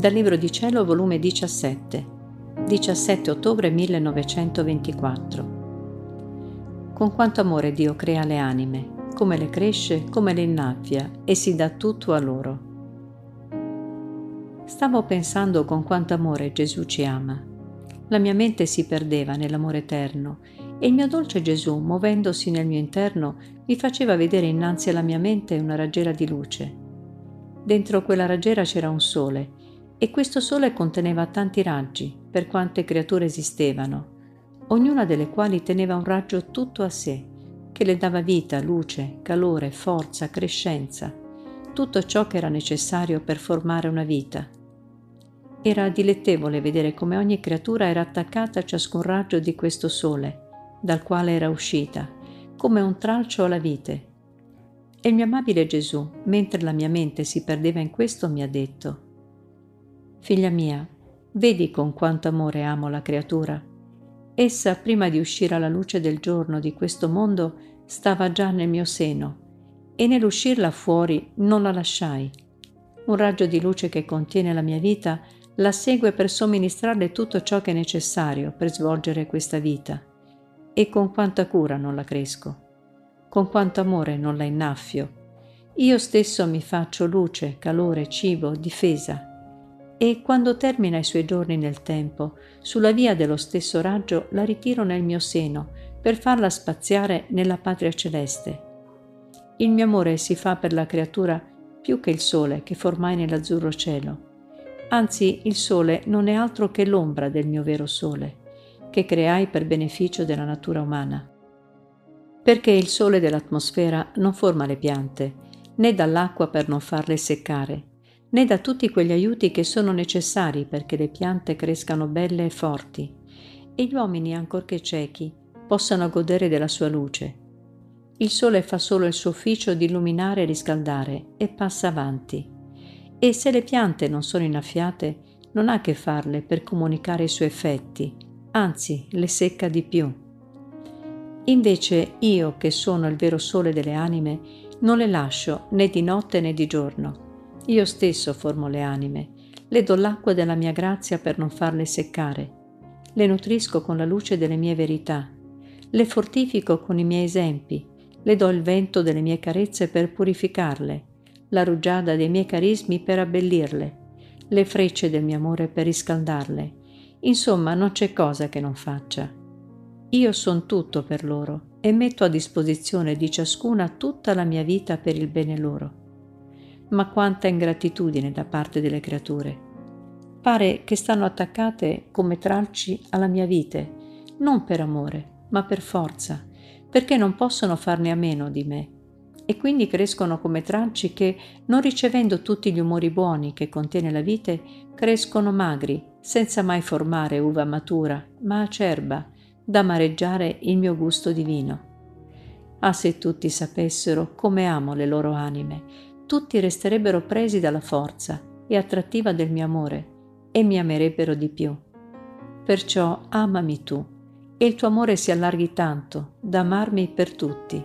Dal Libro di Cielo, volume 17, 17 ottobre 1924. Con quanto amore Dio crea le anime, come le cresce, come le innaffia e si dà tutto a loro. Stavo pensando con quanto amore Gesù ci ama. La mia mente si perdeva nell'amore eterno e il mio dolce Gesù, muovendosi nel mio interno, mi faceva vedere innanzi alla mia mente una raggiera di luce. Dentro quella raggiera c'era un sole e questo sole conteneva tanti raggi, per quante creature esistevano, ognuna delle quali teneva un raggio tutto a sé, che le dava vita, luce, calore, forza, crescenza, tutto ciò che era necessario per formare una vita. Era dilettevole vedere come ogni creatura era attaccata a ciascun raggio di questo sole, dal quale era uscita, come un tralcio alla vite. E il mio amabile Gesù, mentre la mia mente si perdeva in questo, mi ha detto, Figlia mia, vedi con quanto amore amo la creatura. Essa, prima di uscire alla luce del giorno di questo mondo, stava già nel mio seno, e nell'uscirla fuori non la lasciai. Un raggio di luce che contiene la mia vita la segue per somministrarle tutto ciò che è necessario per svolgere questa vita e con quanta cura non la cresco, con quanto amore non la innaffio. Io stesso mi faccio luce, calore, cibo, difesa. E quando termina i suoi giorni nel tempo, sulla via dello stesso raggio la ritiro nel mio seno per farla spaziare nella patria celeste. Il mio amore si fa per la creatura più che il sole che formai nell'azzurro cielo. Anzi, il sole non è altro che l'ombra del mio vero sole che creai per beneficio della natura umana. Perché il sole dell'atmosfera non forma le piante, né dall'acqua per non farle seccare, né da tutti quegli aiuti che sono necessari perché le piante crescano belle e forti, e gli uomini, ancorché ciechi, possano godere della sua luce. Il sole fa solo il suo ufficio di illuminare e riscaldare e passa avanti. E se le piante non sono innaffiate, non ha che farle per comunicare i suoi effetti, anzi le secca di più. Invece io, che sono il vero sole delle anime, non le lascio né di notte né di giorno. Io stesso formo le anime, le do l'acqua della mia grazia per non farle seccare, le nutrisco con la luce delle mie verità, le fortifico con i miei esempi, le do il vento delle mie carezze per purificarle, la rugiada dei miei carismi per abbellirle, le frecce del mio amore per riscaldarle, Insomma, non c'è cosa che non faccia. Io son tutto per loro e metto a disposizione di ciascuna tutta la mia vita per il bene loro. Ma quanta ingratitudine da parte delle creature. Pare che stanno attaccate come tralci alla mia vite, non per amore, ma per forza, perché non possono farne a meno di me e quindi crescono come tralci che, non ricevendo tutti gli umori buoni che contiene la vite, crescono magri, senza mai formare uva matura, ma acerba, da mareggiare il mio gusto divino. Ah, se tutti sapessero come amo le loro anime, tutti resterebbero presi dalla forza e attrattiva del mio amore e mi amerebbero di più. Perciò amami tu, e il tuo amore si allarghi tanto da amarmi per tutti.